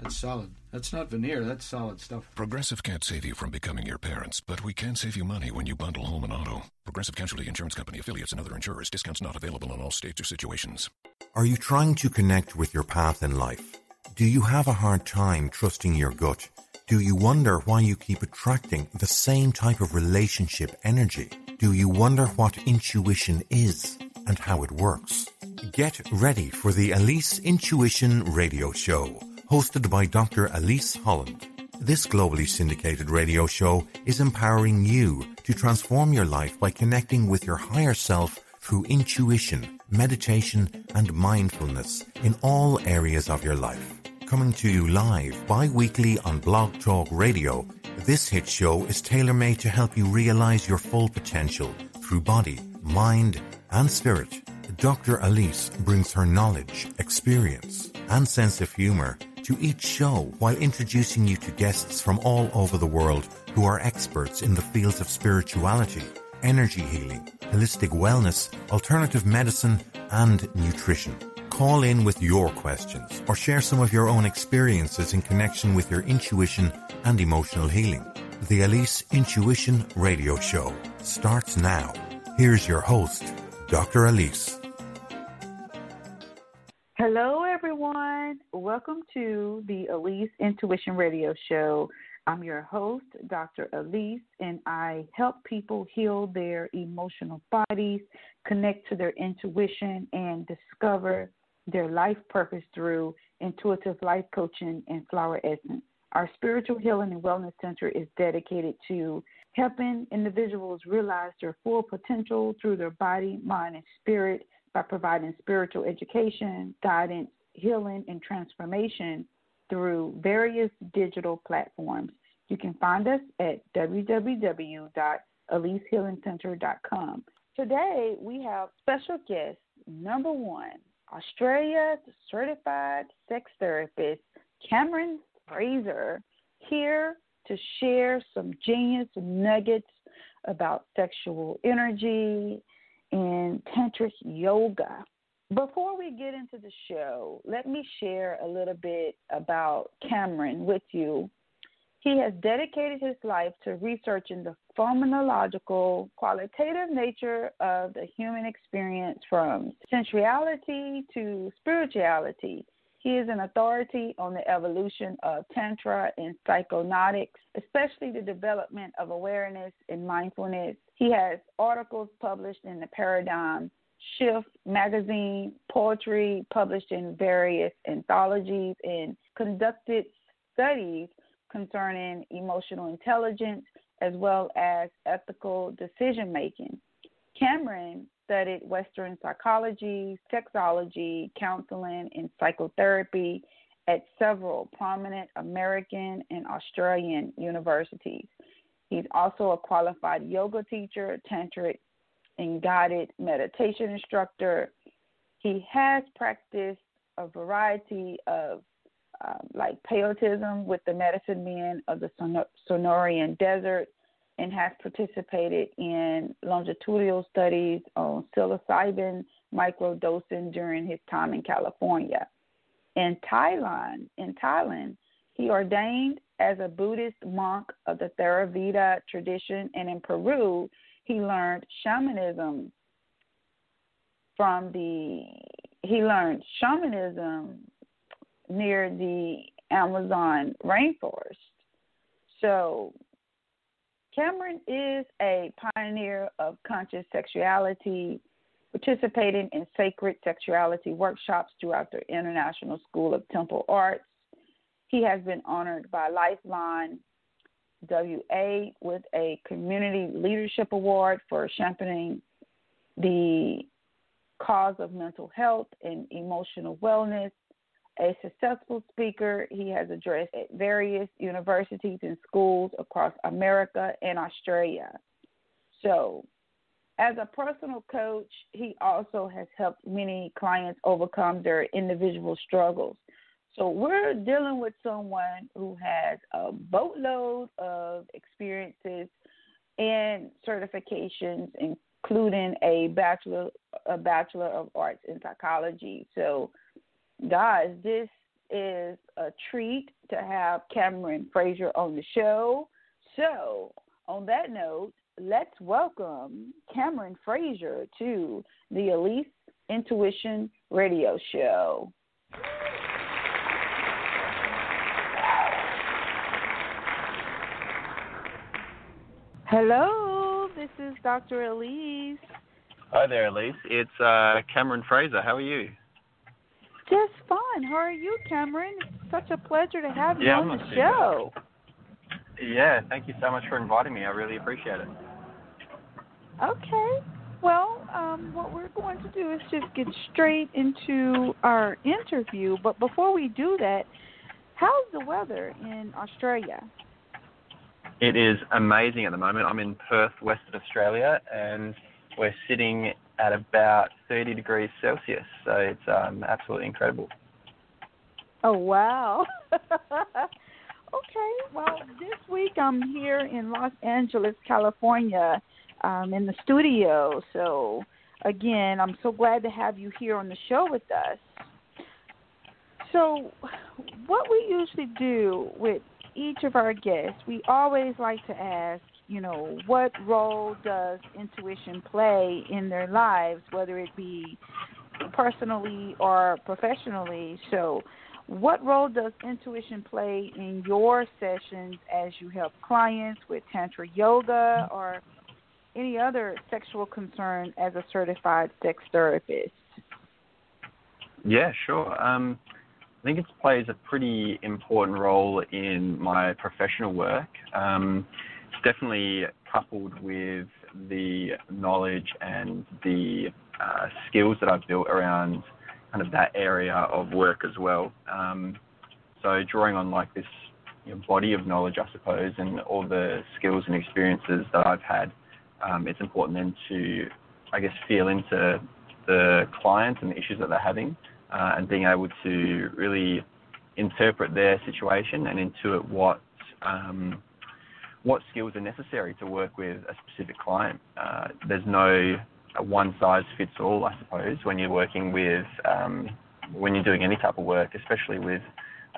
That's solid. That's not veneer. That's solid stuff. Progressive can't save you from becoming your parents, but we can save you money when you bundle home and auto. Progressive Casualty Insurance Company affiliates and other insurers. Discounts not available in all states or situations. Are you trying to connect with your path in life? Do you have a hard time trusting your gut? Do you wonder why you keep attracting the same type of relationship energy? Do you wonder what intuition is and how it works? Get ready for the Alise Intuition Radio Show hosted by Dr. Alise Holland. This globally syndicated radio show is empowering you to transform your life by connecting with your higher self through intuition, meditation, and mindfulness in all areas of your life. Coming to you live bi-weekly on Blog Talk Radio, this hit show is tailor-made to help you realize your full potential through body, mind, and spirit. Dr. Alise brings her knowledge, experience, and sense of humor to each show while introducing you to guests from all over the world who are experts in the fields of spirituality, energy healing, holistic wellness, alternative medicine, and nutrition. Call in with your questions or share some of your own experiences in connection with your intuition and emotional healing. The Alise Intuition Radio Show starts now. Here's your host, Dr. Alise. Welcome to the Alise Intuition Radio Show. I'm your host, Dr. Alise, and I help people heal their emotional bodies, connect to their intuition, and discover their life purpose through intuitive life coaching and flower essence. Our spiritual healing and wellness center is dedicated to helping individuals realize their full potential through their body, mind, and spirit by providing spiritual education, guidance, healing, and transformation through various digital platforms. You can find us at www.alisehealingcenter.com. Today, we have special guest number one, Australia certified sex therapist Cameron Fraser, here to share some genius nuggets about sexual energy and tantric yoga. Before we get into the show, let me share a little bit about Cameron with you. He has dedicated his life to researching the phenomenological, qualitative nature of the human experience from sensuality to spirituality. He is an authority on the evolution of Tantra and psychonautics, especially the development of awareness and mindfulness. He has articles published in the Paradigm Shift magazine, poetry published in various anthologies, and conducted studies concerning emotional intelligence as well as ethical decision making. Cameron studied Western psychology, sexology, counseling, and psychotherapy at several prominent American and Australian universities. He's also a qualified yoga teacher, tantric and guided meditation instructor. He has practiced a variety of um, like peyotism with the medicine men of the Sonoran Desert and has participated in longitudinal studies on psilocybin microdosing during his time in California. In Thailand, in Thailand, he ordained as a Buddhist monk of the Theravada tradition, and in Peru, he learned shamanism from the he learned shamanism near the Amazon rainforest. So Cameron is a pioneer of conscious sexuality, participating in sacred sexuality workshops throughout the International School of Temple Arts. He has been honored by Lifeline WA with a Community Leadership Award for championing the cause of mental health and emotional wellness a successful speaker. He has addressed at various universities and schools across America and Australia. So, as a personal coach, he also has helped many clients overcome their individual struggles. So we're dealing with someone who has a boatload of experiences and certifications, including a bachelor a bachelor of arts in psychology. So, guys, this is a treat to have Cameron Fraser on the show. So, on that note, let's welcome Cameron Fraser to the Alise Intuition Radio Show. Hello, this is Dr. Alise. Hi there, Alise. It's uh, Cameron Fraser. How are you? Just fine. How are you, Cameron? It's such a pleasure to have you yeah, on the show. Yeah, thank you so much for inviting me. I really appreciate it. Okay. Well, um, what we're going to do is just get straight into our interview. But before we do that, how's the weather in Australia? It is amazing at the moment. I'm in Perth, Western Australia, and we're sitting at about 30 degrees Celsius. So it's um, absolutely incredible. Oh, wow. okay. Well, this week I'm here in Los Angeles, California um, in the studio. So, again, I'm so glad to have you here on the show with us. So, what we usually do with each of our guests, we always like to ask, you know, what role does intuition play in their lives, whether it be personally or professionally? So, what role does intuition play in your sessions as you help clients with Tantra Yoga or any other sexual concern as a certified sex therapist? Yeah, sure. Um, think it plays a pretty important role in my professional work. Um, it's definitely coupled with the knowledge and the uh, skills that I've built around kind of that area of work as well. Um, so drawing on like this you know, body of knowledge, I suppose, and all the skills and experiences that I've had um, it's important then to, I guess, feel into the clients and the issues that they're having, uh, and being able to really interpret their situation and intuit what um, what skills are necessary to work with a specific client. Uh, there's no one size fits all, I suppose, when you're working with um, when you're doing any type of work, especially with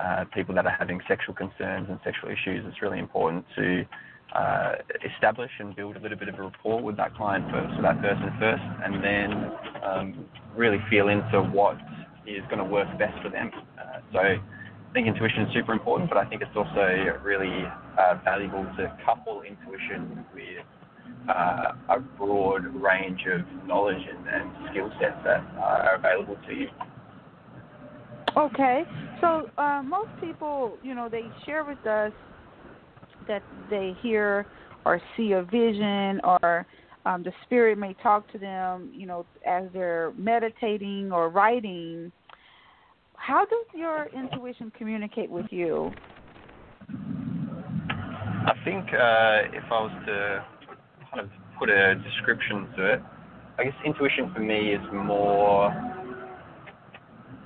uh, people that are having sexual concerns and sexual issues. It's really important to uh, establish and build a little bit of a rapport with that client first, or that person first, and then um, really feel into what is going to work best for them. Uh, so I think intuition is super important, but I think it's also really uh, valuable to couple intuition with uh, a broad range of knowledge and, and skill sets that are available to you. Okay, so uh, most people, you know, they share with us that they hear or see a vision or um, the spirit may talk to them, you know, as they're meditating or writing. How does your intuition communicate with you? I think uh, if I was to kind of put a description to it, I guess intuition for me is more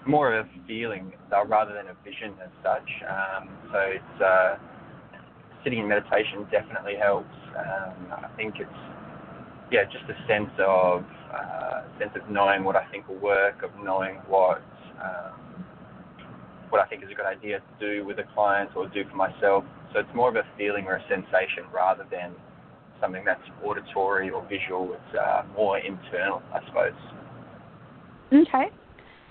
more of a feeling rather than a vision as such. Um, so it's uh, sitting in meditation definitely helps. Um, I think it's yeah, just a sense of uh, sense of knowing what I think will work, of knowing what um, what I think is a good idea to do with a client or do for myself. So it's more of a feeling or a sensation rather than something that's auditory or visual. It's uh, more internal, I suppose. Okay.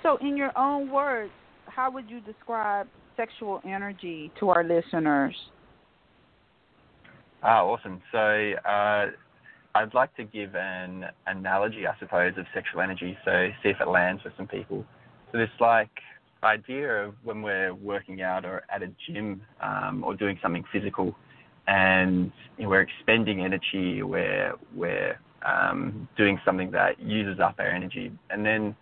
So, in your own words, how would you describe sexual energy to our listeners? Ah, awesome. So uh, I'd like to give an analogy, I suppose, of sexual energy. So see if it lands with some people. So this like idea of when we're working out or at a gym um, or doing something physical, and you know, we're expending energy, we're we're um, doing something that uses up our energy, and then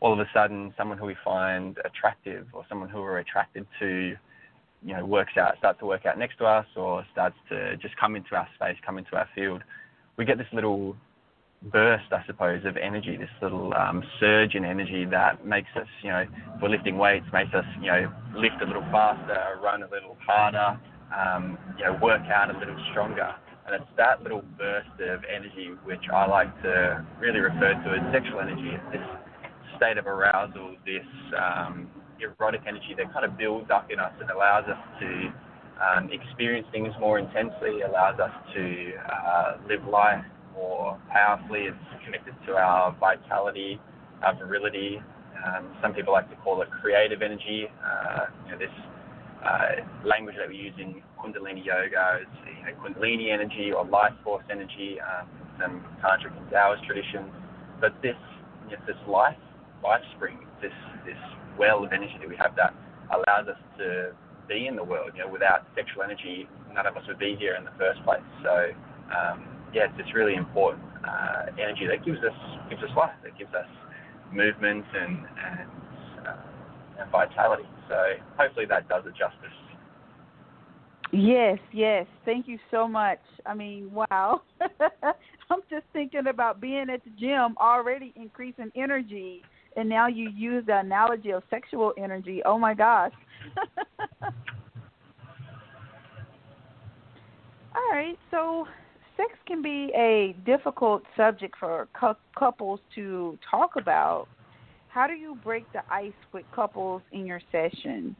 all of a sudden, someone who we find attractive or someone who we're attracted to you know works out starts to work out next to us or starts to just come into our space, come into our field, we get this little burst, I suppose, of energy, this little um, surge in energy that makes us, you know, if we're lifting weights, makes us, you know, lift a little faster, run a little harder, um, you know, work out a little stronger. And it's that little burst of energy which I like to really refer to as sexual energy. It's this state of arousal, this um, erotic energy that kind of builds up in us and allows us to um, experience things more intensely, allows us to uh, live life more powerfully. It's connected to our vitality, our virility. Um, some people like to call it creative energy. Uh, you know, this uh, language that we use in Kundalini yoga is you know, Kundalini energy or life force energy, um, some tantric and Taoist traditions. But this, you know, this life, life spring, this this well of energy that we have that allows us to be in the world. You know, without sexual energy, none of us would be here in the first place. So um, yes, it's really important uh, energy that gives us gives us life, that gives us movement and and, uh, and vitality. So hopefully that does it justice. Yes, yes. Thank you so much. I mean, wow. I'm just thinking about being at the gym already increasing energy and now you use the analogy of sexual energy. Oh my gosh. All right, so sex can be a difficult subject for cu- couples to talk about. How do you break the ice with couples in your sessions?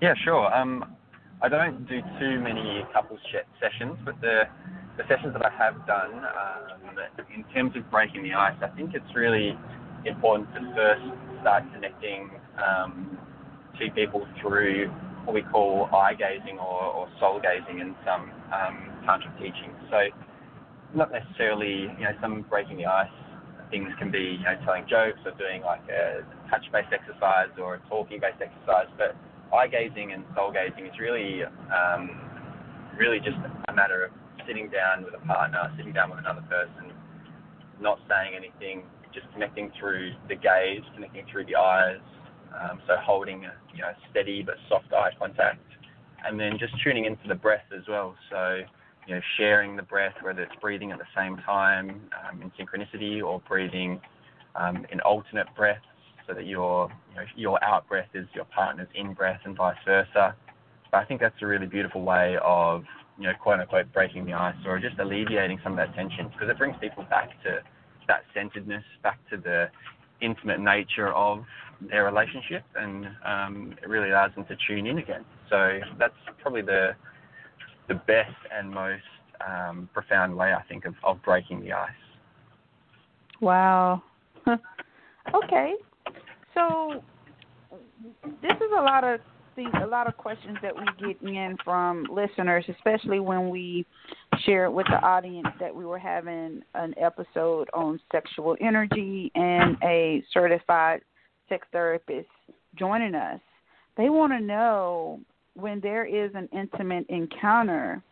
Yeah, sure. Um, I don't do too many couples sessions, but the the sessions that I have done, um, in terms of breaking the ice, I think it's really important to first start connecting um, two people through what we call eye gazing or, or soul gazing in some um, tantra teachings. So not necessarily, you know, some breaking the ice things can be, you know, telling jokes or doing like a touch-based exercise or a talking-based exercise, but eye gazing and soul gazing is really, um, really just a matter of sitting down with a partner, sitting down with another person, not saying anything, just connecting through the gaze, connecting through the eyes, um, so holding a you know steady but soft eye contact, and then just tuning into the breath as well. So you know sharing the breath, whether it's breathing at the same time um, in synchronicity or breathing um, in alternate breaths, so that your you know, your out breath is your partner's in breath and vice versa. But I think that's a really beautiful way of you know quote unquote breaking the ice or just alleviating some of that tension because it brings people back to that centeredness, back to the intimate nature of their relationship, and um, it really allows them to tune in again. So that's probably the the best and most um, profound way I think of, of breaking the ice. Wow. okay. So this is a lot of things, a lot of questions that we get in from listeners, especially when we share with the audience that we were having an episode on sexual energy and a certified sex therapist joining us. They want to know when there is an intimate encounter,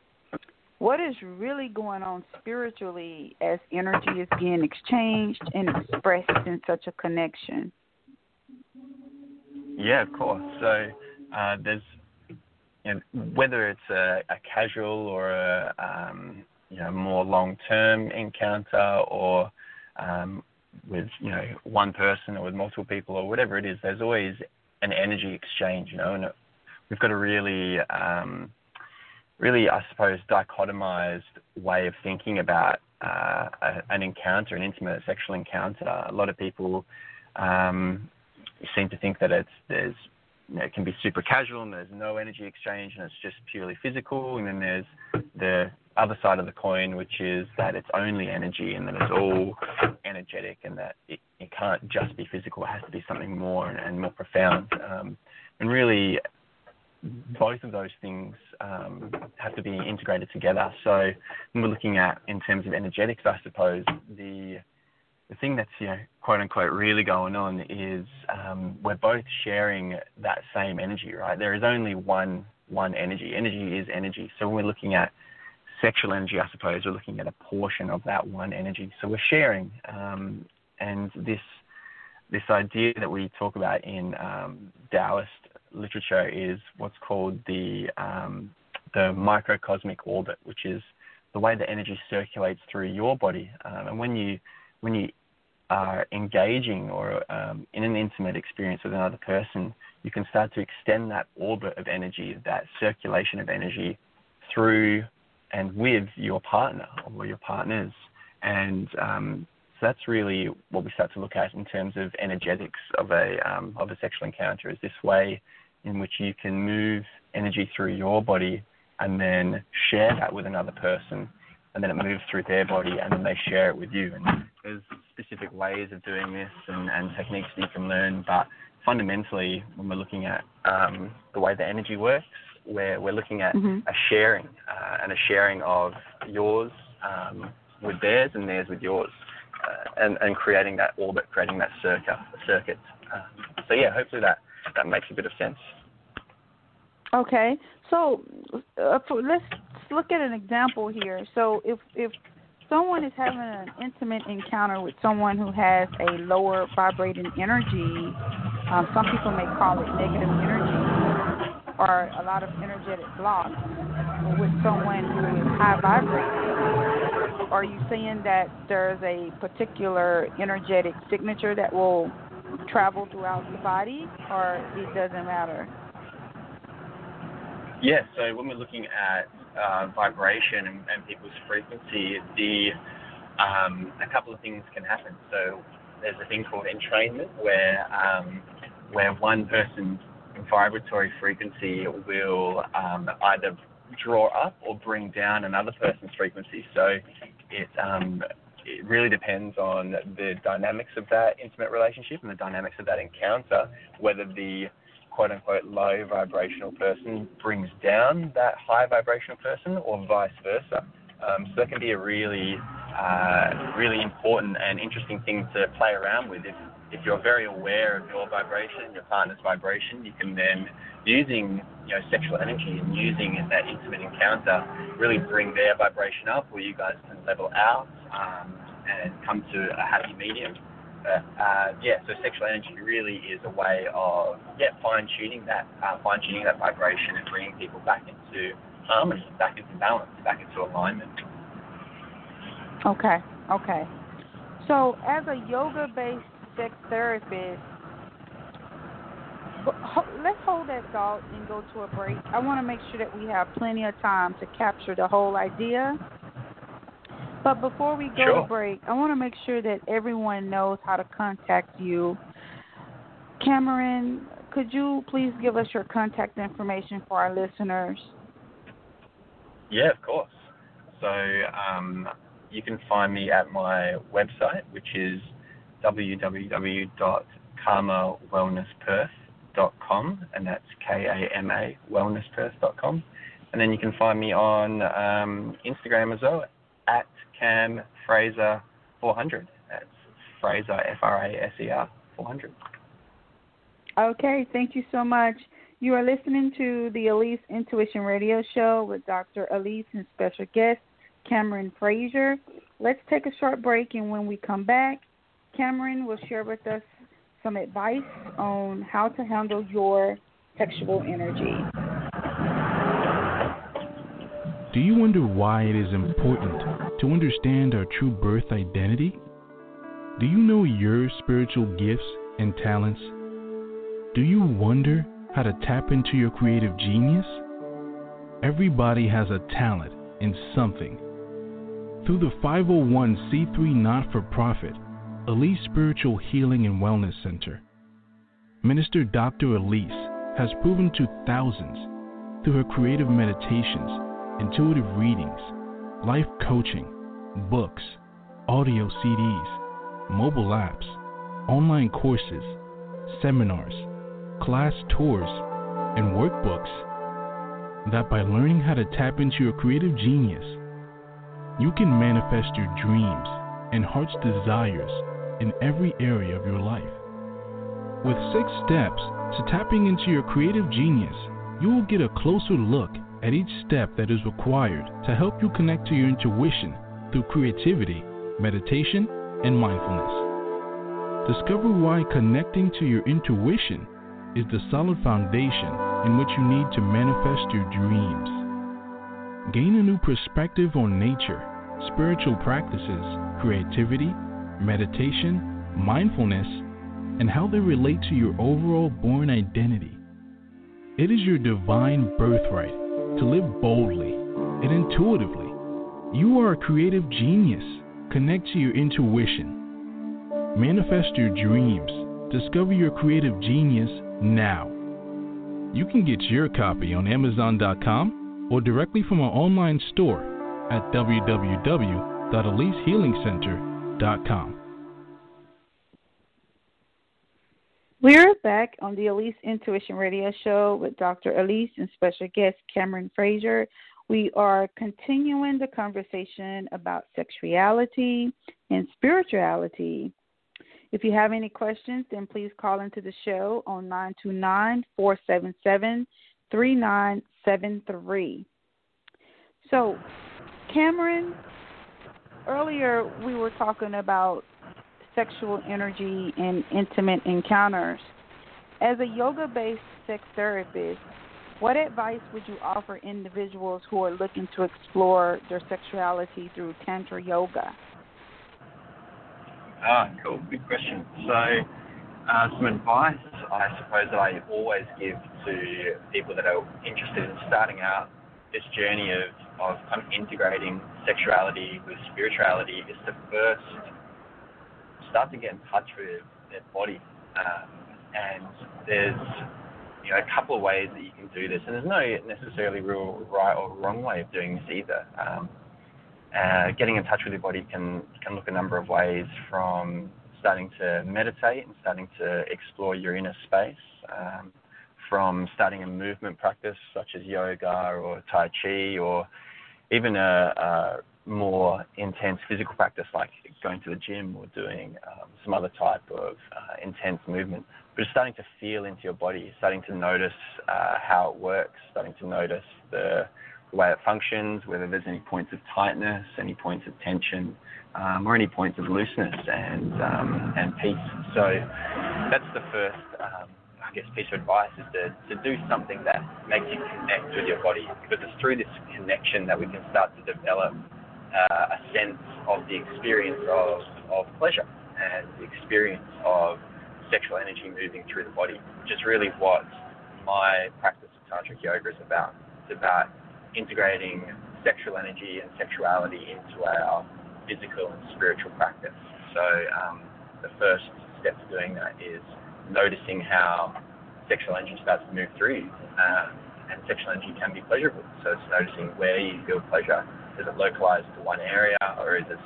what is really going on spiritually as energy is being exchanged and expressed in such a connection? Yeah, of course. So uh, there's you know, whether it's a, a casual or a um, you know more long-term encounter or um, with you know one person or with multiple people or whatever it is, there's always an energy exchange, you know, and we've got a really um, really, I suppose, dichotomized way of thinking about uh, a, an encounter, an intimate sexual encounter. A lot of people um, seem to think that it's there's you know, it can be super casual and there's no energy exchange and it's just purely physical. And then there's the other side of the coin, which is that it's only energy and that it's all energetic and that it, it can't just be physical. It has to be something more and, and more profound. Um, and really, both of those things um, have to be integrated together. So when we're looking at in terms of energetics, I suppose the the thing that's you know quote unquote really going on is um, we're both sharing that same energy, right? There is only one one energy. Energy is energy. So when we're looking at sexual energy, I suppose we're looking at a portion of that one energy. So we're sharing, um, and this this idea that we talk about in um, Taoist literature is what's called the um, the microcosmic orbit, which is the way the energy circulates through your body. Um, and when you when you are engaging or um, in an intimate experience with another person, you can start to extend that orbit of energy, that circulation of energy through and with your partner or your partners. And um, so that's really what we start to look at in terms of energetics of a um, of a sexual encounter. Is this way in which you can move energy through your body and then share that with another person, and then it moves through their body and then they share it with you. And there's specific ways of doing this and, and techniques that you can learn, but fundamentally, when we're looking at um, the way the energy works, we're, we're looking at mm-hmm. a sharing uh, and a sharing of yours um, with theirs and theirs with yours, uh, and, and creating that orbit, creating that circuit. circuit. Um, so yeah, hopefully that, that makes a bit of sense. Okay, so uh, let's look at an example here. So if if someone is having an intimate encounter with someone who has a lower vibrating energy, um, some people may call it negative energy or a lot of energetic blocks. With someone who is high vibrating, are you saying that there's a particular energetic signature that will travel throughout the body, or it doesn't matter? Yeah, so when we're looking at uh, vibration and, and, people's frequency, the um, a couple of things can happen. So there's a thing called entrainment, where um, where one person's vibratory frequency will um, either draw up or bring down another person's frequency. So it um, it really depends on the dynamics of that intimate relationship and the dynamics of that encounter, whether the quote unquote low vibrational person brings down that high vibrational person or vice versa. Um, so that can be a really, uh, really important and interesting thing to play around with. If, if you're very aware of your vibration, your partner's vibration, you can then, using you know sexual energy and using that intimate encounter, really bring their vibration up, where you guys can level out um, and come to a happy medium. But uh, yeah, so sexual energy really is a way of yeah fine tuning that uh, fine tuning that vibration and bringing people back into harmony, back into balance, back into alignment. Okay, okay. So as a yoga-based sex therapist, let's hold that thought and go to a break. I want to make sure that we have plenty of time to capture the whole idea but before we go sure. to break, I want to make sure that everyone knows how to contact you. Cameron, could you please give us your contact information for our listeners? Yeah, of course. So um, you can find me at my website, which is www.kamawellnessperth.com, and that's K A M A wellnessperth.com. And then you can find me on um, Instagram as well at Cam Fraser 400. That's Fraser, F R A S E R 400. Okay, thank you so much. You are listening to the Alise Intuition Radio Show with Dr. Alise and special guest Cameron Fraser. Let's take a short break, and when we come back, Cameron will share with us some advice on how to handle your sexual energy. Do you wonder why it is important to understand our true birth identity? Do you know your spiritual gifts and talents? Do you wonder how to tap into your creative genius? Everybody has a talent in something. Through the 501c3 not for profit Alise Spiritual Healing and Wellness Center, Minister Dr. Alise has proven to thousands through her creative meditations intuitive readings, life coaching, books, audio CDs, mobile apps, online courses, seminars, class tours, and workbooks that by learning how to tap into your creative genius, you can manifest your dreams and heart's desires in every area of your life. With six steps to tapping into your creative genius, you will get a closer look at each step that is required to help you connect to your intuition through creativity, meditation, and mindfulness. Discover why connecting to your intuition is the solid foundation in which you need to manifest your dreams. Gain a new perspective on nature, spiritual practices, creativity, meditation, mindfulness, and how they relate to your overall born identity. It is your divine birthright to live boldly and intuitively. You are a creative genius. Connect to your intuition. Manifest your dreams. Discover your creative genius now. You can get your copy on Amazon.com or directly from our online store at www.alisehealingcenter.com. We're back on the Alise Intuition Radio Show with Dr. Alise and special guest Cameron Fraser. We are continuing the conversation about sexuality and spirituality. If you have any questions, then please call into the show on 929 477 3973. So, Cameron, earlier we were talking about sexual energy and intimate encounters. As a yoga based sex therapist, what advice would you offer individuals who are looking to explore their sexuality through Tantra Yoga? Ah, cool. Good question. So, uh, some advice I suppose that I always give to people that are interested in starting out this journey of, of kind of integrating sexuality with spirituality is to first start to get in touch with their body. Um, and there's you know a couple of ways that you can do this, and there's no necessarily real right or wrong way of doing this either. Um, uh, getting in touch with your body can can look a number of ways, from starting to meditate and starting to explore your inner space, um, from starting a movement practice such as yoga or tai chi, or even a, a more intense physical practice like going to the gym or doing um, some other type of uh, intense movement. But it's starting to feel into your body, starting to notice uh, how it works, starting to notice the, way it functions, whether there's any points of tightness, any points of tension, um, or any points of looseness and um, and peace. So that's the first. Um, I guess piece of advice is to, to do something that makes you connect with your body because it's through this connection that we can start to develop uh, a sense of the experience of, of pleasure and the experience of sexual energy moving through the body, which is really what my practice of tantric yoga is about. It's about integrating sexual energy and sexuality into our physical and spiritual practice. So um, the first step to doing that is noticing how sexual energy starts to move through. Uh, and sexual energy can be pleasurable. So it's noticing where you feel pleasure is it localized to one area, or is it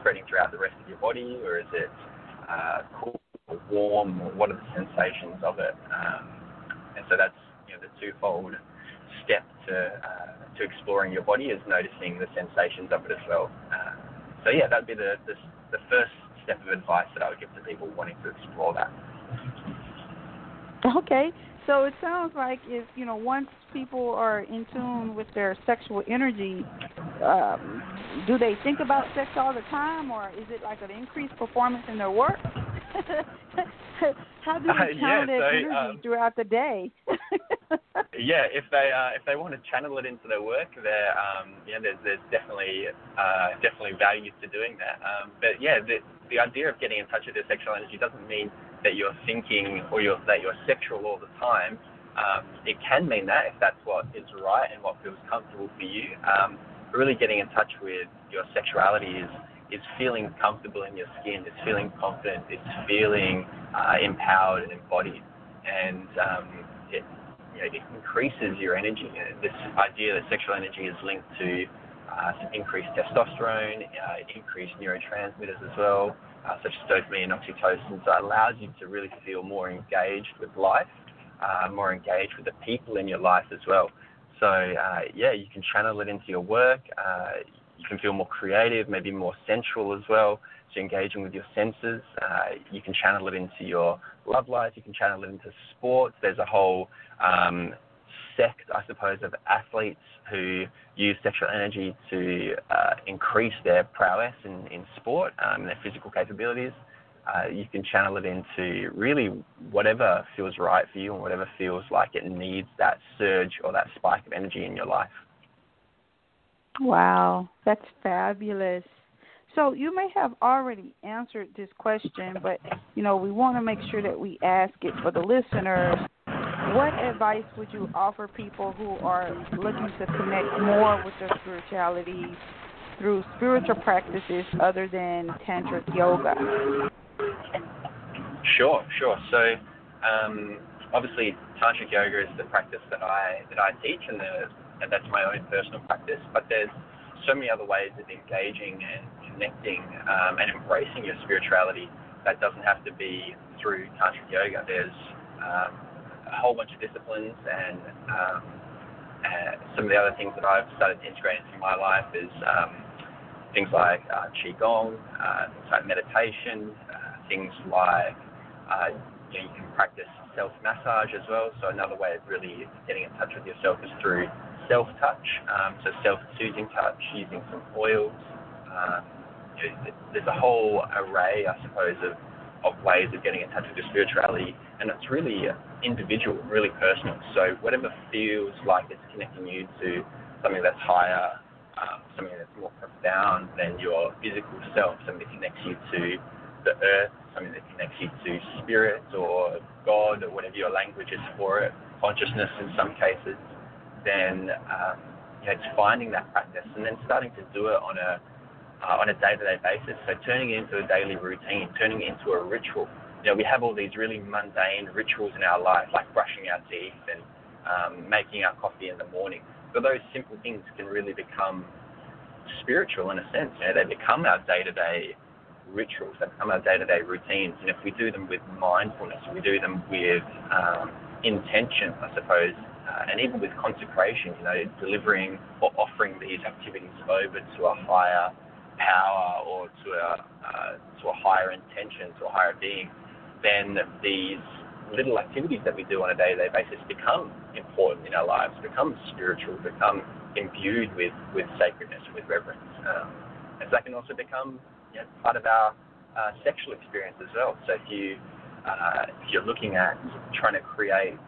spreading throughout the rest of your body, or is it uh, cool or warm, what are the sensations of it? Um, and so that's you know, the twofold step to uh, to exploring your body is noticing the sensations of it as well. Uh, so yeah, that'd be the, the the first step of advice that I would give to people wanting to explore that. Okay, so it sounds like if you know once people are in tune with their sexual energy, um, do they think about sex all the time, or is it like an increased performance in their work? How do they channel uh, yeah, their energy um, throughout the day? yeah, if they uh, if they want to channel it into their work, there um, yeah, there's there's definitely uh, definitely value to doing that. Um, but yeah, the the idea of getting in touch with their sexual energy doesn't mean that you're thinking or you're, that you're sexual all the time. Um, it can mean that if that's what is right and what feels comfortable for you. Um, really getting in touch with your sexuality is is feeling comfortable in your skin. It's feeling confident. It's feeling uh, empowered and embodied, and um, it, you know, it increases your energy. This idea that sexual energy is linked to uh, increased testosterone, uh, increased neurotransmitters as well, uh, such as dopamine and oxytocin. So it allows you to really feel more engaged with life, uh, more engaged with the people in your life as well. So uh, yeah, you can channel it into your work. Uh, you can feel more creative, maybe more sensual as well. So engaging with your senses. you can channel it into your love life. You can channel it into sports. There's a whole um, sect, I suppose, of athletes who use sexual energy to uh, increase their prowess in, in sport um, and their physical capabilities. Uh, you can channel it into really whatever feels right for you and whatever feels like it needs that surge or that spike of energy in your life. Wow, that's fabulous. So you may have already answered this question, but you know we want to make sure that we ask it for the listeners. What advice would you offer people who are looking to connect more with their spirituality through spiritual practices other than tantric yoga? Sure, sure. So um, obviously tantric yoga is the practice that I that I teach, and, the, and that's my own personal practice. But there's so many other ways of engaging and connecting um, and embracing your spirituality that doesn't have to be through tantric yoga. There's um, a whole bunch of disciplines and um, uh, some of the other things that I've started to integrate into my life is um, things like uh, qigong, uh, things like meditation, uh, things like uh, you, know, you can practice self massage as well. So another way of really getting in touch with yourself is through self touch. Um, so self soothing touch using some oils. Um, you know, there's a whole array, I suppose, of, of ways of getting in touch with your spirituality, and it's really individual, really personal. So whatever feels like it's connecting you to something that's higher, um, something that's more profound than your physical self, something that connects you to the earth, something that connects you to spirit or God or whatever your language is for it, consciousness in some cases, then um, you know, it's finding that practice and then starting to do it on a uh, on a day-to-day basis. So turning it into a daily routine, turning it into a ritual. You know, we have all these really mundane rituals in our life, like brushing our teeth and um, making our coffee in the morning. But those simple things can really become spiritual in a sense. You know, they become our day-to-day rituals, they become our day-to-day routines. And if we do them with mindfulness, we do them with um, intention, I suppose, uh, and even with consecration, you know, delivering or offering these activities over to a higher power or to a uh, to a higher intention, to a higher being, then these little activities that we do on a day-to-day basis become important in our lives, become spiritual, become imbued with, with sacredness, with reverence. Um, and so that can also become you know, part of our uh, sexual experience as well. So if you uh, if you're looking at trying to create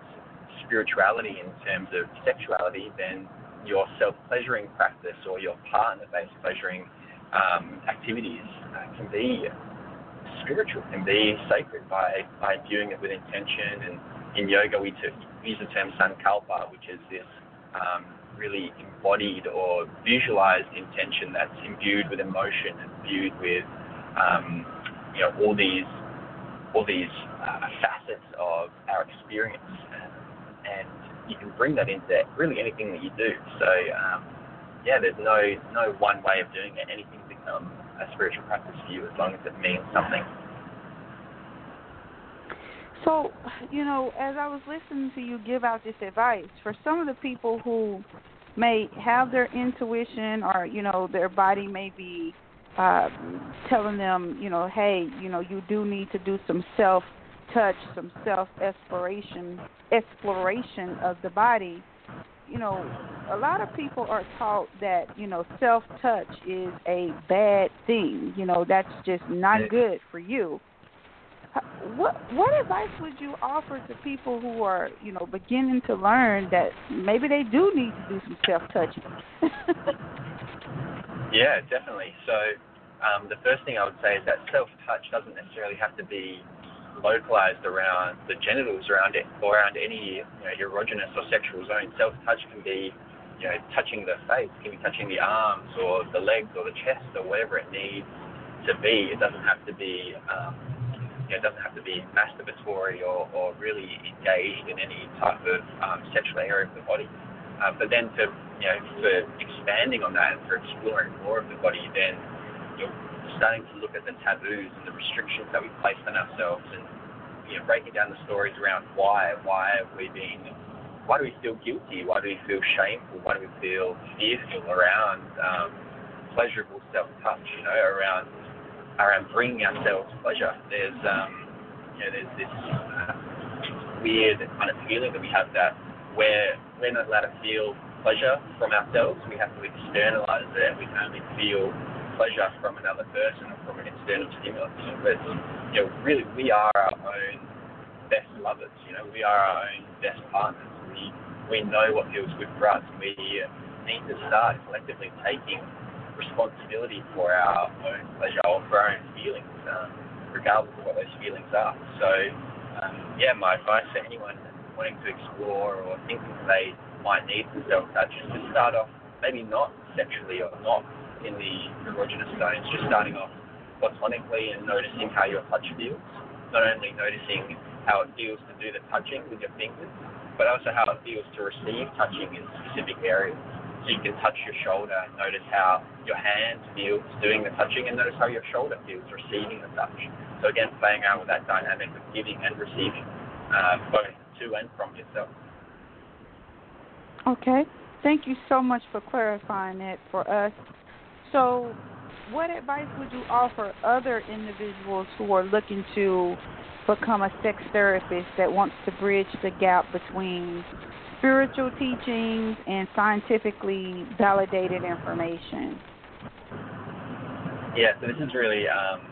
spirituality in terms of sexuality, then your self-pleasuring practice or your partner-based pleasuring um, activities uh, can be spiritual, can be sacred by, by viewing it with intention. And in yoga, we t- use the term sankalpa, which is this um, really embodied or visualized intention that's imbued with emotion and imbued with um, you know all these all these uh, facets of our experience. And, and, you can bring that into really anything that you do. So um, yeah there's no no one way of doing it. Anything become a spiritual practice for you as long as it means something so, you know, as I was listening to you give out this advice, for some of the people who may have their intuition or, you know, their body may be uh, telling them, you know, hey, you know, you do need to do some self touch, some self exploration, exploration of the body. You know, a lot of people are taught that you know self touch is a bad thing. You know, that's just not good for you what what advice would you offer to people who are you know beginning to learn that maybe they do need to do some self touching? yeah, definitely. So um, the first thing I would say is that self touch doesn't necessarily have to be localized around the genitals, around it, or around any you know, erogenous or sexual zone. Self touch can be you know touching the face, can be touching the arms or the legs or the chest or whatever it needs to be. It doesn't have to be um, you know, it doesn't have to be masturbatory or, or really engaged in any type of um, sexual area of the body. Uh, but then to, you know, for expanding on that and for exploring more of the body, then starting to look at the taboos and the restrictions that we place on ourselves and, you know, breaking down the stories around why, why have we been, why do we feel guilty? Why do we feel shameful? Why do we feel fearful around um, pleasurable self-touch, you know, around around bringing ourselves pleasure. There's um, you know, there's this uh, weird kind of feeling that we have that we're we're not allowed to feel pleasure from ourselves. We have to externalize it. We can only feel pleasure from another person or from an external stimulus. But you know, really, we are our own best lovers. You know, we are our own best partners. We we know what feels good for us. We need to start collectively taking responsibility for our own pleasure or for our own feelings, um, regardless of what those feelings are. So, um, yeah, my advice to anyone wanting to explore or thinking they might need some self-touch is to start off maybe not sexually or not in the erogenous zones, just starting off platonically and noticing how your touch feels. Not only noticing how it feels to do the touching with your fingers, but also how it feels to receive touching in specific areas. So you can touch your shoulder and notice how your hand feels doing the touching and notice how your shoulder feels receiving the touch. So again, playing around with that dynamic of giving and receiving, uh, both to and from yourself. Okay. Thank you so much for clarifying it for us. So, what advice would you offer other individuals who are looking to become a sex therapist that wants to bridge the gap between spiritual teachings and scientifically validated information? Yeah, so this is really um,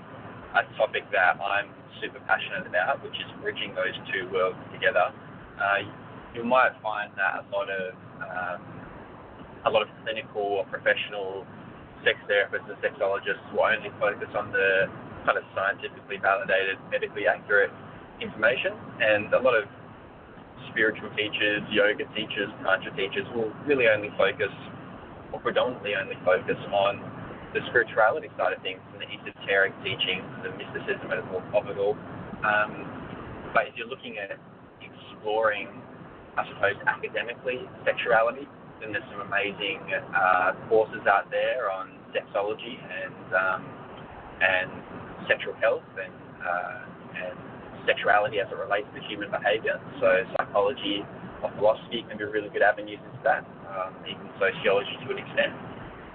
a topic that I'm super passionate about, which is bridging those two worlds together. Uh, you might find that a lot of um, a lot of clinical or professional sex therapists and sexologists will only focus on the kind of scientifically validated, medically accurate information, and a lot of spiritual teachers, yoga teachers, tantra teachers will really only focus, or predominantly only focus on the spirituality side of things and the esoteric teachings, the mysticism of it all. Um, but if you're looking at exploring, I suppose, academically sexuality, then there's some amazing uh, courses out there on sexology and um, and sexual health and uh, and sexuality as it relates to human behavior. So psychology or philosophy can be really good avenues into that, um, even sociology to an extent.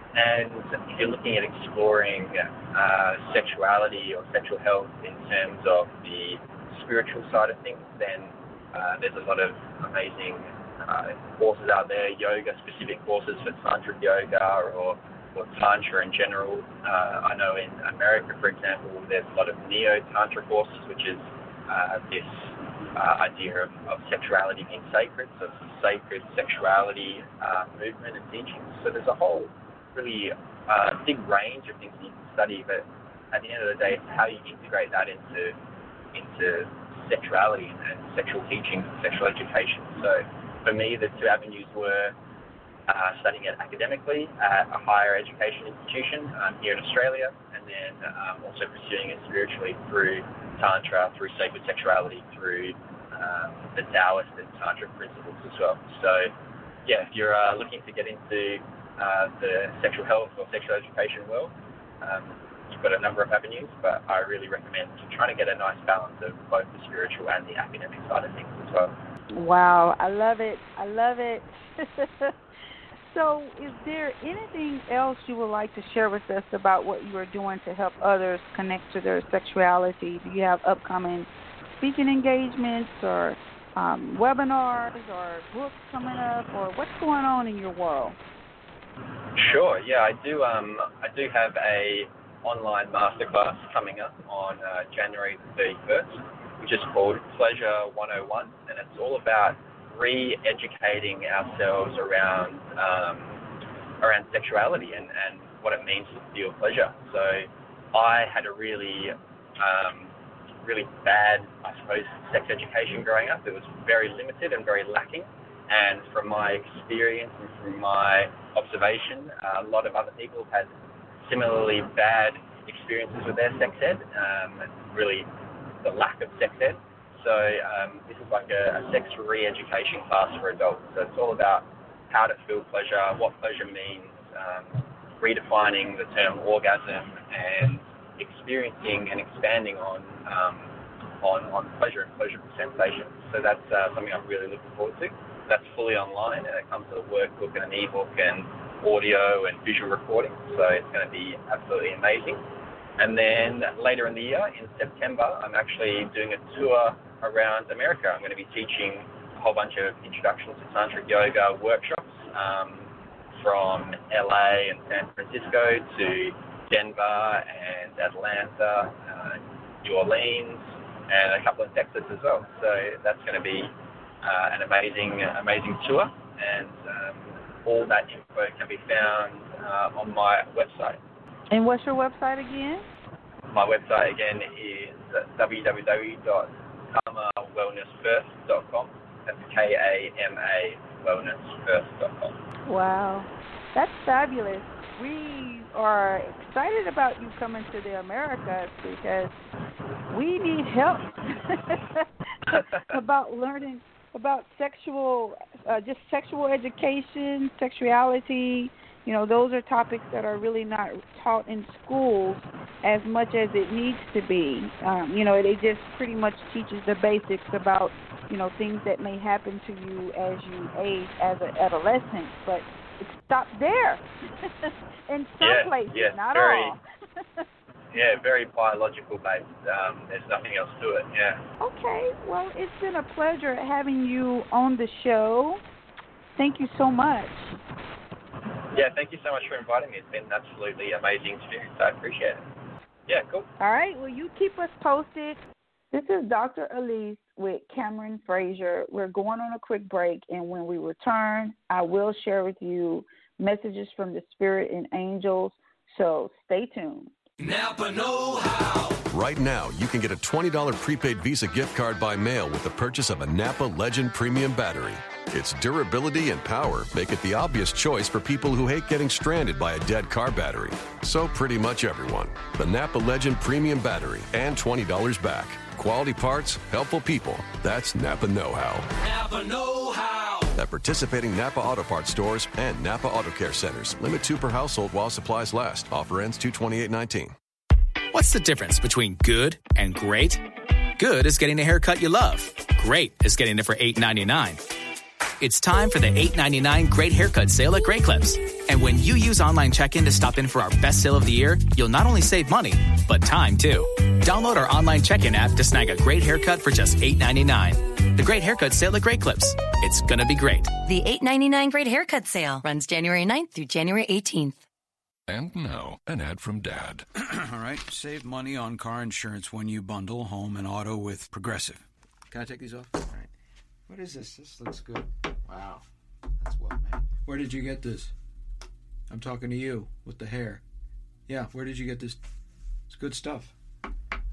And if you're looking at exploring uh, sexuality or sexual health in terms of the spiritual side of things, then uh, there's a lot of amazing uh, courses out there, yoga specific courses for Tantra yoga or, or tantra in general. Uh, I know in America, for example, there's a lot of neo tantra courses, which is uh, this uh, idea of, of, sexuality being sacred, so sacred sexuality uh, movement and teachings. So there's a whole really uh, big range of things you can study, but at the end of the day, it's how you integrate that into into sexuality and, and sexual teaching, sexual education. So for me, the two avenues were uh, studying it academically at a higher education institution um, here in Australia, and then um, also pursuing it spiritually through Tantra, through sacred sexuality, through um, the Taoist and Tantric principles as well. So, yeah, if you're uh, looking to get into uh, the sexual health or sexual education world, um, you've got a number of avenues, but I really recommend trying to get a nice balance of both the spiritual and the academic side of things as well. Wow, I love it. I love it. So, is there anything else you would like to share with us about what you are doing to help others connect to their sexuality? Do you have upcoming speaking engagements or um, webinars or books coming up, or what's going on in your world? Sure. Yeah, I do. Um, I do have a online masterclass coming up on uh, January 31st, which is called Pleasure 101, and it's all about re-educating ourselves around um, around sexuality and, and what it means to feel pleasure. So I had a really um, really bad, I suppose, sex education growing up. It was very limited and very lacking. And from my experience and from my observation, a lot of other people had similarly bad experiences with their sex ed. Um, really, the lack of sex ed. So um, this is like a, a sex re-education class for adults. So it's all about how to feel pleasure, what pleasure means, um, redefining the term orgasm, and experiencing and expanding on um, on, on pleasure and pleasurable sensations. So that's uh, something I'm really looking forward to. That's fully online, and it comes with a workbook and an ebook and audio and visual recording. So it's going to be absolutely amazing. And then later in the year, in September, I'm actually doing a tour around America. I'm going to be teaching a whole bunch of introductions to tantric yoga workshops um, from LA and San Francisco to Denver and Atlanta, uh, New Orleans, and a couple in Texas as well. So that's going to be uh, an amazing, amazing tour. And um, all that info can be found uh, on my website. And what's your website again? My website again is www.kamawellnessfirst.com. That's K A M A wellnessfirst.com. Wow, that's fabulous. We are excited about you coming to the Americas because we need help about learning about sexual, uh, just sexual education, sexuality. You know, those are topics that are really not taught in schools as much as it needs to be. Um, you know, it, it just pretty much teaches the basics about, you know, things that may happen to you as you age as an adolescent, but it stops there. in some yeah, places, yeah, not very, all. yeah, very biological based. Um, there's nothing else to it. Yeah. Okay, well, it's been a pleasure having you on the show. Thank you so much. Yeah, thank you so much for inviting me. It's been an absolutely amazing experience. I appreciate it. Yeah, cool. All right, well, you keep us posted. This is Dr. Alise with Cameron Fraser. We're going on a quick break, and when we return, I will share with you messages from the Spirit and angels. So stay tuned. Napa Know How. Right now, you can get a $20 prepaid Visa gift card by mail with the purchase of a Napa Legend Premium battery. Its durability and power make it the obvious choice for people who hate getting stranded by a dead car battery. So, pretty much everyone. The Napa Legend Premium Battery and $20 back. Quality parts, helpful people. That's Napa Know How. Napa Know How. At participating Napa Auto Parts stores and Napa Auto Care centers. Limit two per household while supplies last. Offer ends 22819. What's the difference between good and great? Good is getting a haircut you love. Great is getting it for $8.99. It's time for the $8.99 Great Haircut Sale at Great Clips. And when you use online check-in to stop in for our best sale of the year, you'll not only save money, but time too. Download our online check-in app to snag a great haircut for just $8.99. The Great Haircut Sale at Great Clips. It's gonna be great. The $8.99 Great Haircut Sale runs January 9th through January 18th. And now, an ad from Dad. All right, save money on car insurance when you bundle home and auto with Progressive. Can I take these off? All right. What is this? This looks good. Wow, that's well made. Where did you get this? I'm talking to you with the hair. Yeah, where did you get this? It's good stuff.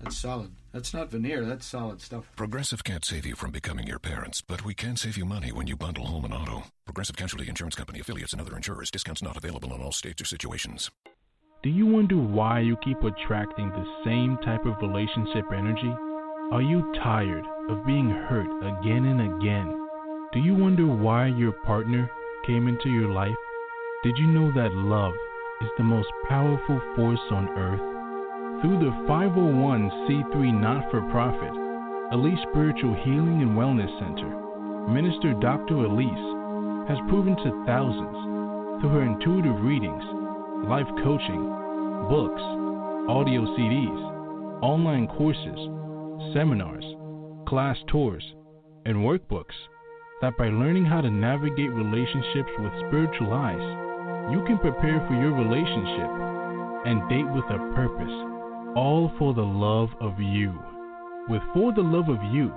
That's solid. That's not veneer. That's solid stuff. Progressive can't save you from becoming your parents, but we can save you money when you bundle home and auto. Progressive Casualty Insurance Company affiliates and other insurers. Discounts not available in all states or situations. Do you wonder why you keep attracting the same type of relationship energy? Are you tired of being hurt again and again? Do you wonder why your partner came into your life? Did you know that love is the most powerful force on earth? Through the 501c3 not for profit, Alise Spiritual Healing and Wellness Center, Minister Dr. Alise has proven to thousands through her intuitive readings, life coaching, books, audio CDs, online courses, seminars, class tours, and workbooks that by learning how to navigate relationships with spiritual eyes, you can prepare for your relationship and date with a purpose, all for the love of you. With For the Love of You,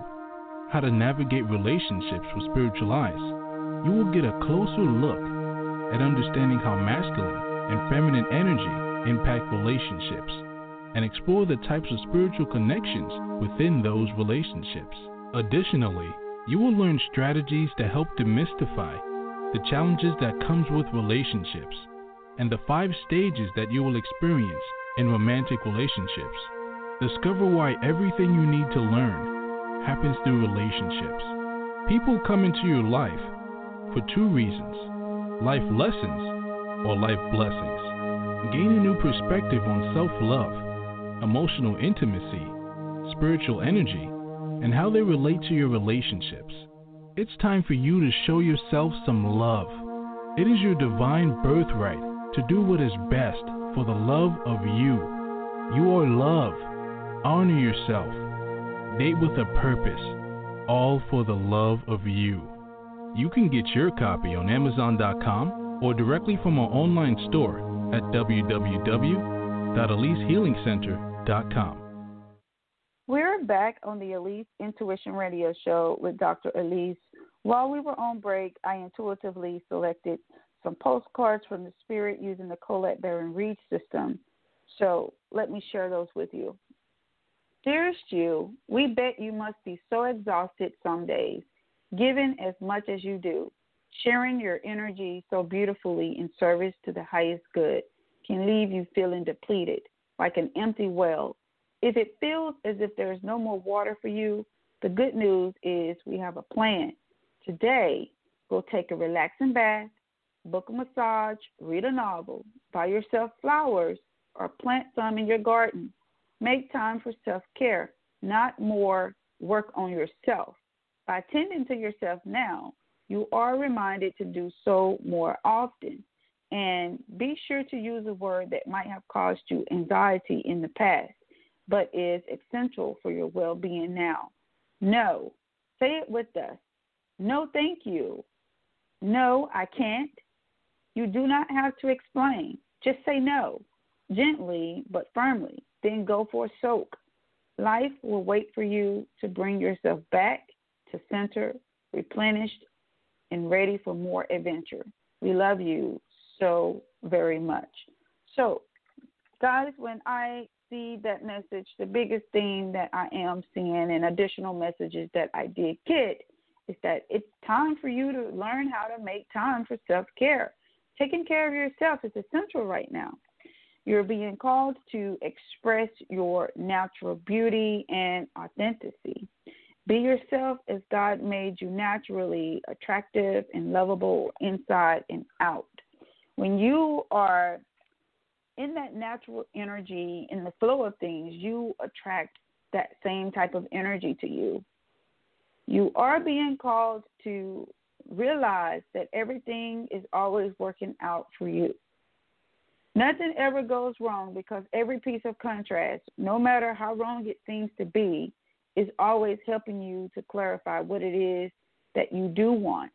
how to navigate relationships with spiritual eyes, you will get a closer look at understanding how masculine and feminine energy impact relationships and explore the types of spiritual connections within those relationships. Additionally, you will learn strategies to help demystify the challenges that comes with relationships and the five stages that you will experience in romantic relationships. Discover why everything you need to learn happens through relationships. People come into your life for two reasons life lessons or life blessings. Gain a new perspective on self love, emotional intimacy, spiritual energy, and how they relate to your relationships. It's time for you to show yourself some love. It is your divine birthright to do what is best for the love of you. You are love. Honor yourself. Date with a purpose. All for the love of you. You can get your copy on Amazon.com or directly from our online store at www.alisehealingcenter.com. We're back on the Alise Intuition Radio Show with Dr. Alise. While we were on break, I intuitively selected some postcards from the spirit using the Colette Baron Reid system. So let me share those with you. Dearest you, we bet you must be so exhausted some days, giving as much as you do, sharing your energy so beautifully in service to the highest good can leave you feeling depleted, like an empty well. If it feels as if there is no more water for you, the good news is we have a plan. Today, go take a relaxing bath, book a massage, read a novel, buy yourself flowers, or plant some in your garden. Make time for self care, not more work on yourself. By tending to yourself now, you are reminded to do so more often. And be sure to use a word that might have caused you anxiety in the past, but is essential for your well being now. No. Say it with us. No, thank you. No, I can't. You do not have to explain. Just say no, gently but firmly. Then go for a soak. Life will wait for you to bring yourself back to center, replenished, and ready for more adventure. We love you so very much. So, guys, when I see that message, the biggest thing that I am seeing and additional messages that I did get is that it's time for you to learn how to make time for self care. Taking care of yourself is essential right now. You're being called to express your natural beauty and authenticity. Be yourself as God made you naturally attractive and lovable inside and out. When you are in that natural energy, in the flow of things, you attract that same type of energy to you. You are being called to realize that everything is always working out for you. Nothing ever goes wrong because every piece of contrast, no matter how wrong it seems to be, is always helping you to clarify what it is that you do want.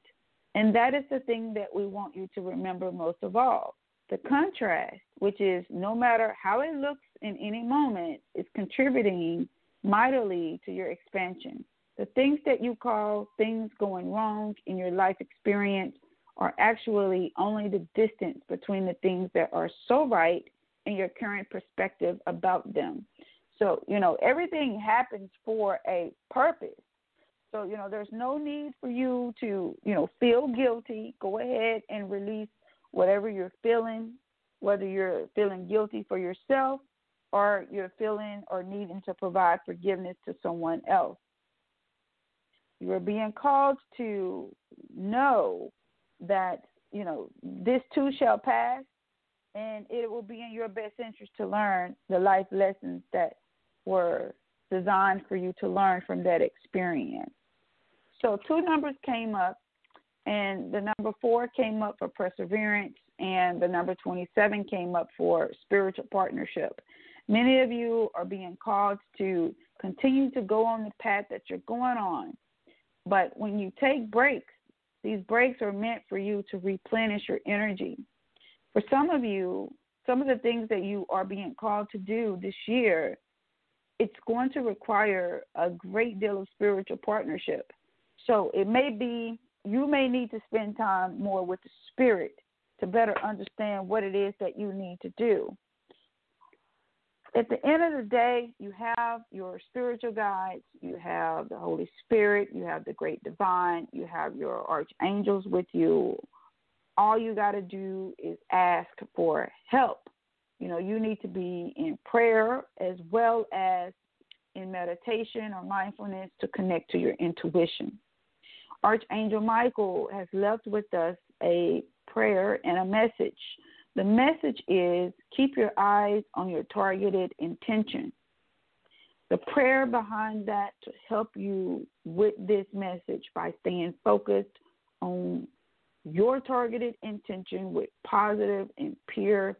And that is the thing that we want you to remember most of all. The contrast, which is no matter how it looks in any moment, is contributing mightily to your expansion. The things that you call things going wrong in your life experience are actually only the distance between the things that are so right in your current perspective about them. So, you know, everything happens for a purpose. So, you know, there's no need for you to, you know, feel guilty. Go ahead and release whatever you're feeling, whether you're feeling guilty for yourself or you're feeling or needing to provide forgiveness to someone else. You are being called to know that, you know, this too shall pass and it will be in your best interest to learn the life lessons that were designed for you to learn from that experience. So two numbers came up and the number four came up for perseverance, and the number 27 came up for spiritual partnership. Many of you are being called to continue to go on the path that you're going on. But when you take breaks, these breaks are meant for you to replenish your energy. For some of you, some of the things that you are being called to do this year, it's going to require a great deal of spiritual partnership. So it may be you may need to spend time more with the spirit to better understand what it is that you need to do. At the end of the day, you have your spiritual guides, you have the Holy Spirit, you have the great divine, you have your archangels with you. All you got to do is ask for help. You know, you need to be in prayer as well as in meditation or mindfulness to connect to your intuition. Archangel Michael has left with us a prayer and a message. The message is keep your eyes on your targeted intention. The prayer behind that to help you with this message by staying focused on your targeted intention with positive and pure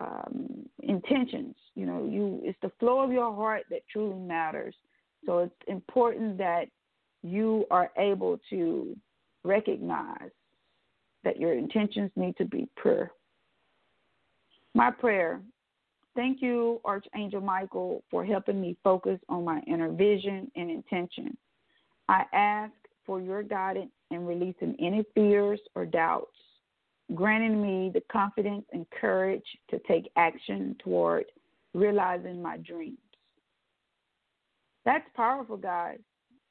um, intentions. You know, you it's the flow of your heart that truly matters. So it's important that you are able to recognize that your intentions need to be pure. My prayer thank you, Archangel Michael, for helping me focus on my inner vision and intention. I ask for your guidance in releasing any fears or doubts. granting me the confidence and courage to take action toward realizing my dreams. That's powerful, guys.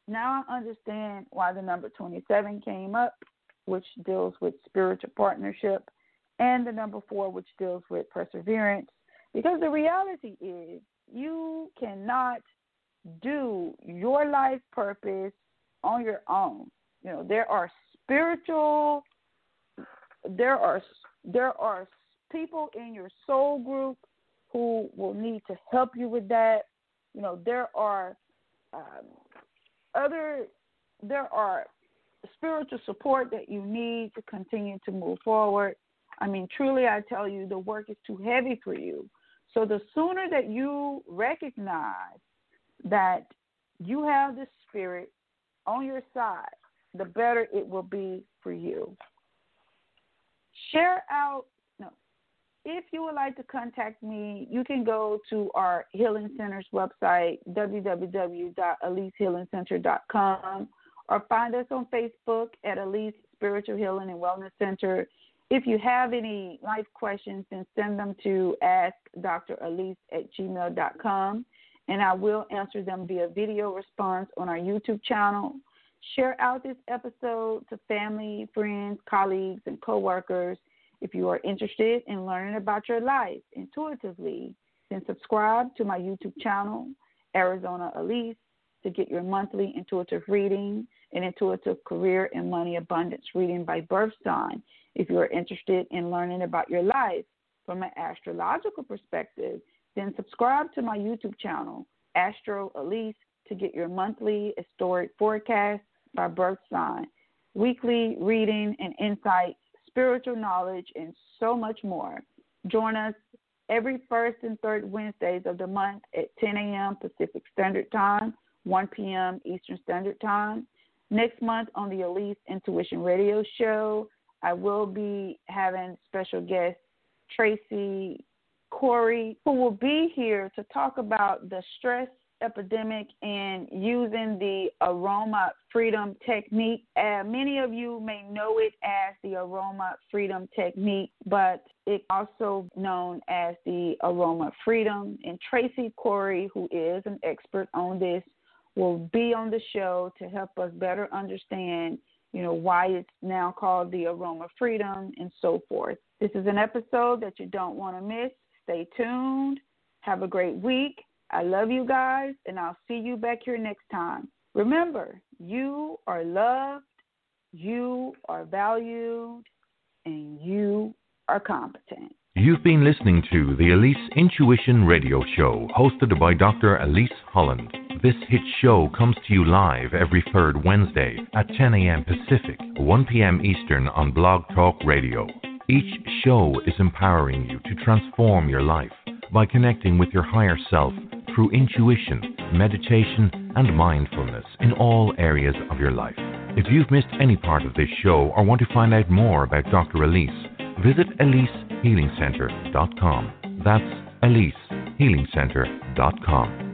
Now I understand why the number 27 came up, which deals with spiritual partnership, and the number four, which deals with perseverance. Because the reality is, you cannot do your life purpose on your own. You know, there are spiritual there are there are people in your soul group who will need to help you with that. You know, there are um, other there are spiritual support that you need to continue to move forward. I mean, truly, I tell you, the work is too heavy for you. So the sooner that you recognize that you have the spirit on your side, the better it will be for you. Share out. No, if you would like to contact me, you can go to our Healing Center's website, www.alisehealingcenter.com, or find us on Facebook at Alise Spiritual Healing and Wellness Center. If you have any life questions, then send them to askdralise at gmail.com, and I will answer them via video response on our YouTube channel. Share out this episode to family, friends, colleagues, and coworkers. If you are interested in learning about your life intuitively, then subscribe to my YouTube channel, Arizona Alise, to get your monthly intuitive reading and intuitive career and money abundance reading by birth sign. If you are interested in learning about your life from an astrological perspective, then subscribe to my YouTube channel, Astro Alise, to get your monthly historic forecast by birth sign, weekly reading and insights, spiritual knowledge, and so much more. Join us every first and third Wednesdays of the month at 10 a.m. Pacific Standard Time, 1 p.m. Eastern Standard Time. Next month on the Alise Intuition Radio Show, I will be having special guest Tracy Corey, who will be here to talk about the stress epidemic and using the aroma freedom technique. Uh, many of you may know it as the aroma freedom technique, but it's also known as the aroma freedom. And Tracy Corey, who is an expert on this, will be on the show to help us better understand, you know, why it's now called the aroma freedom and so forth. This is an episode that you don't want to miss. Stay tuned. Have a great week. I love you guys, and I'll see you back here next time. Remember, you are loved, you are valued, and you are competent. You've been listening to the Alise Intuition Radio Show, hosted by Dr. Alise Holland. This hit show comes to you live every third Wednesday at 10 a.m. Pacific, 1 p.m. Eastern on Blog Talk Radio. Each show is empowering you to transform your life by connecting with your higher self through intuition, meditation, and mindfulness in all areas of your life. If you've missed any part of this show or want to find out more about Dr. Alise, visit AliseHealingCenter.com. That's AliseHealingCenter.com.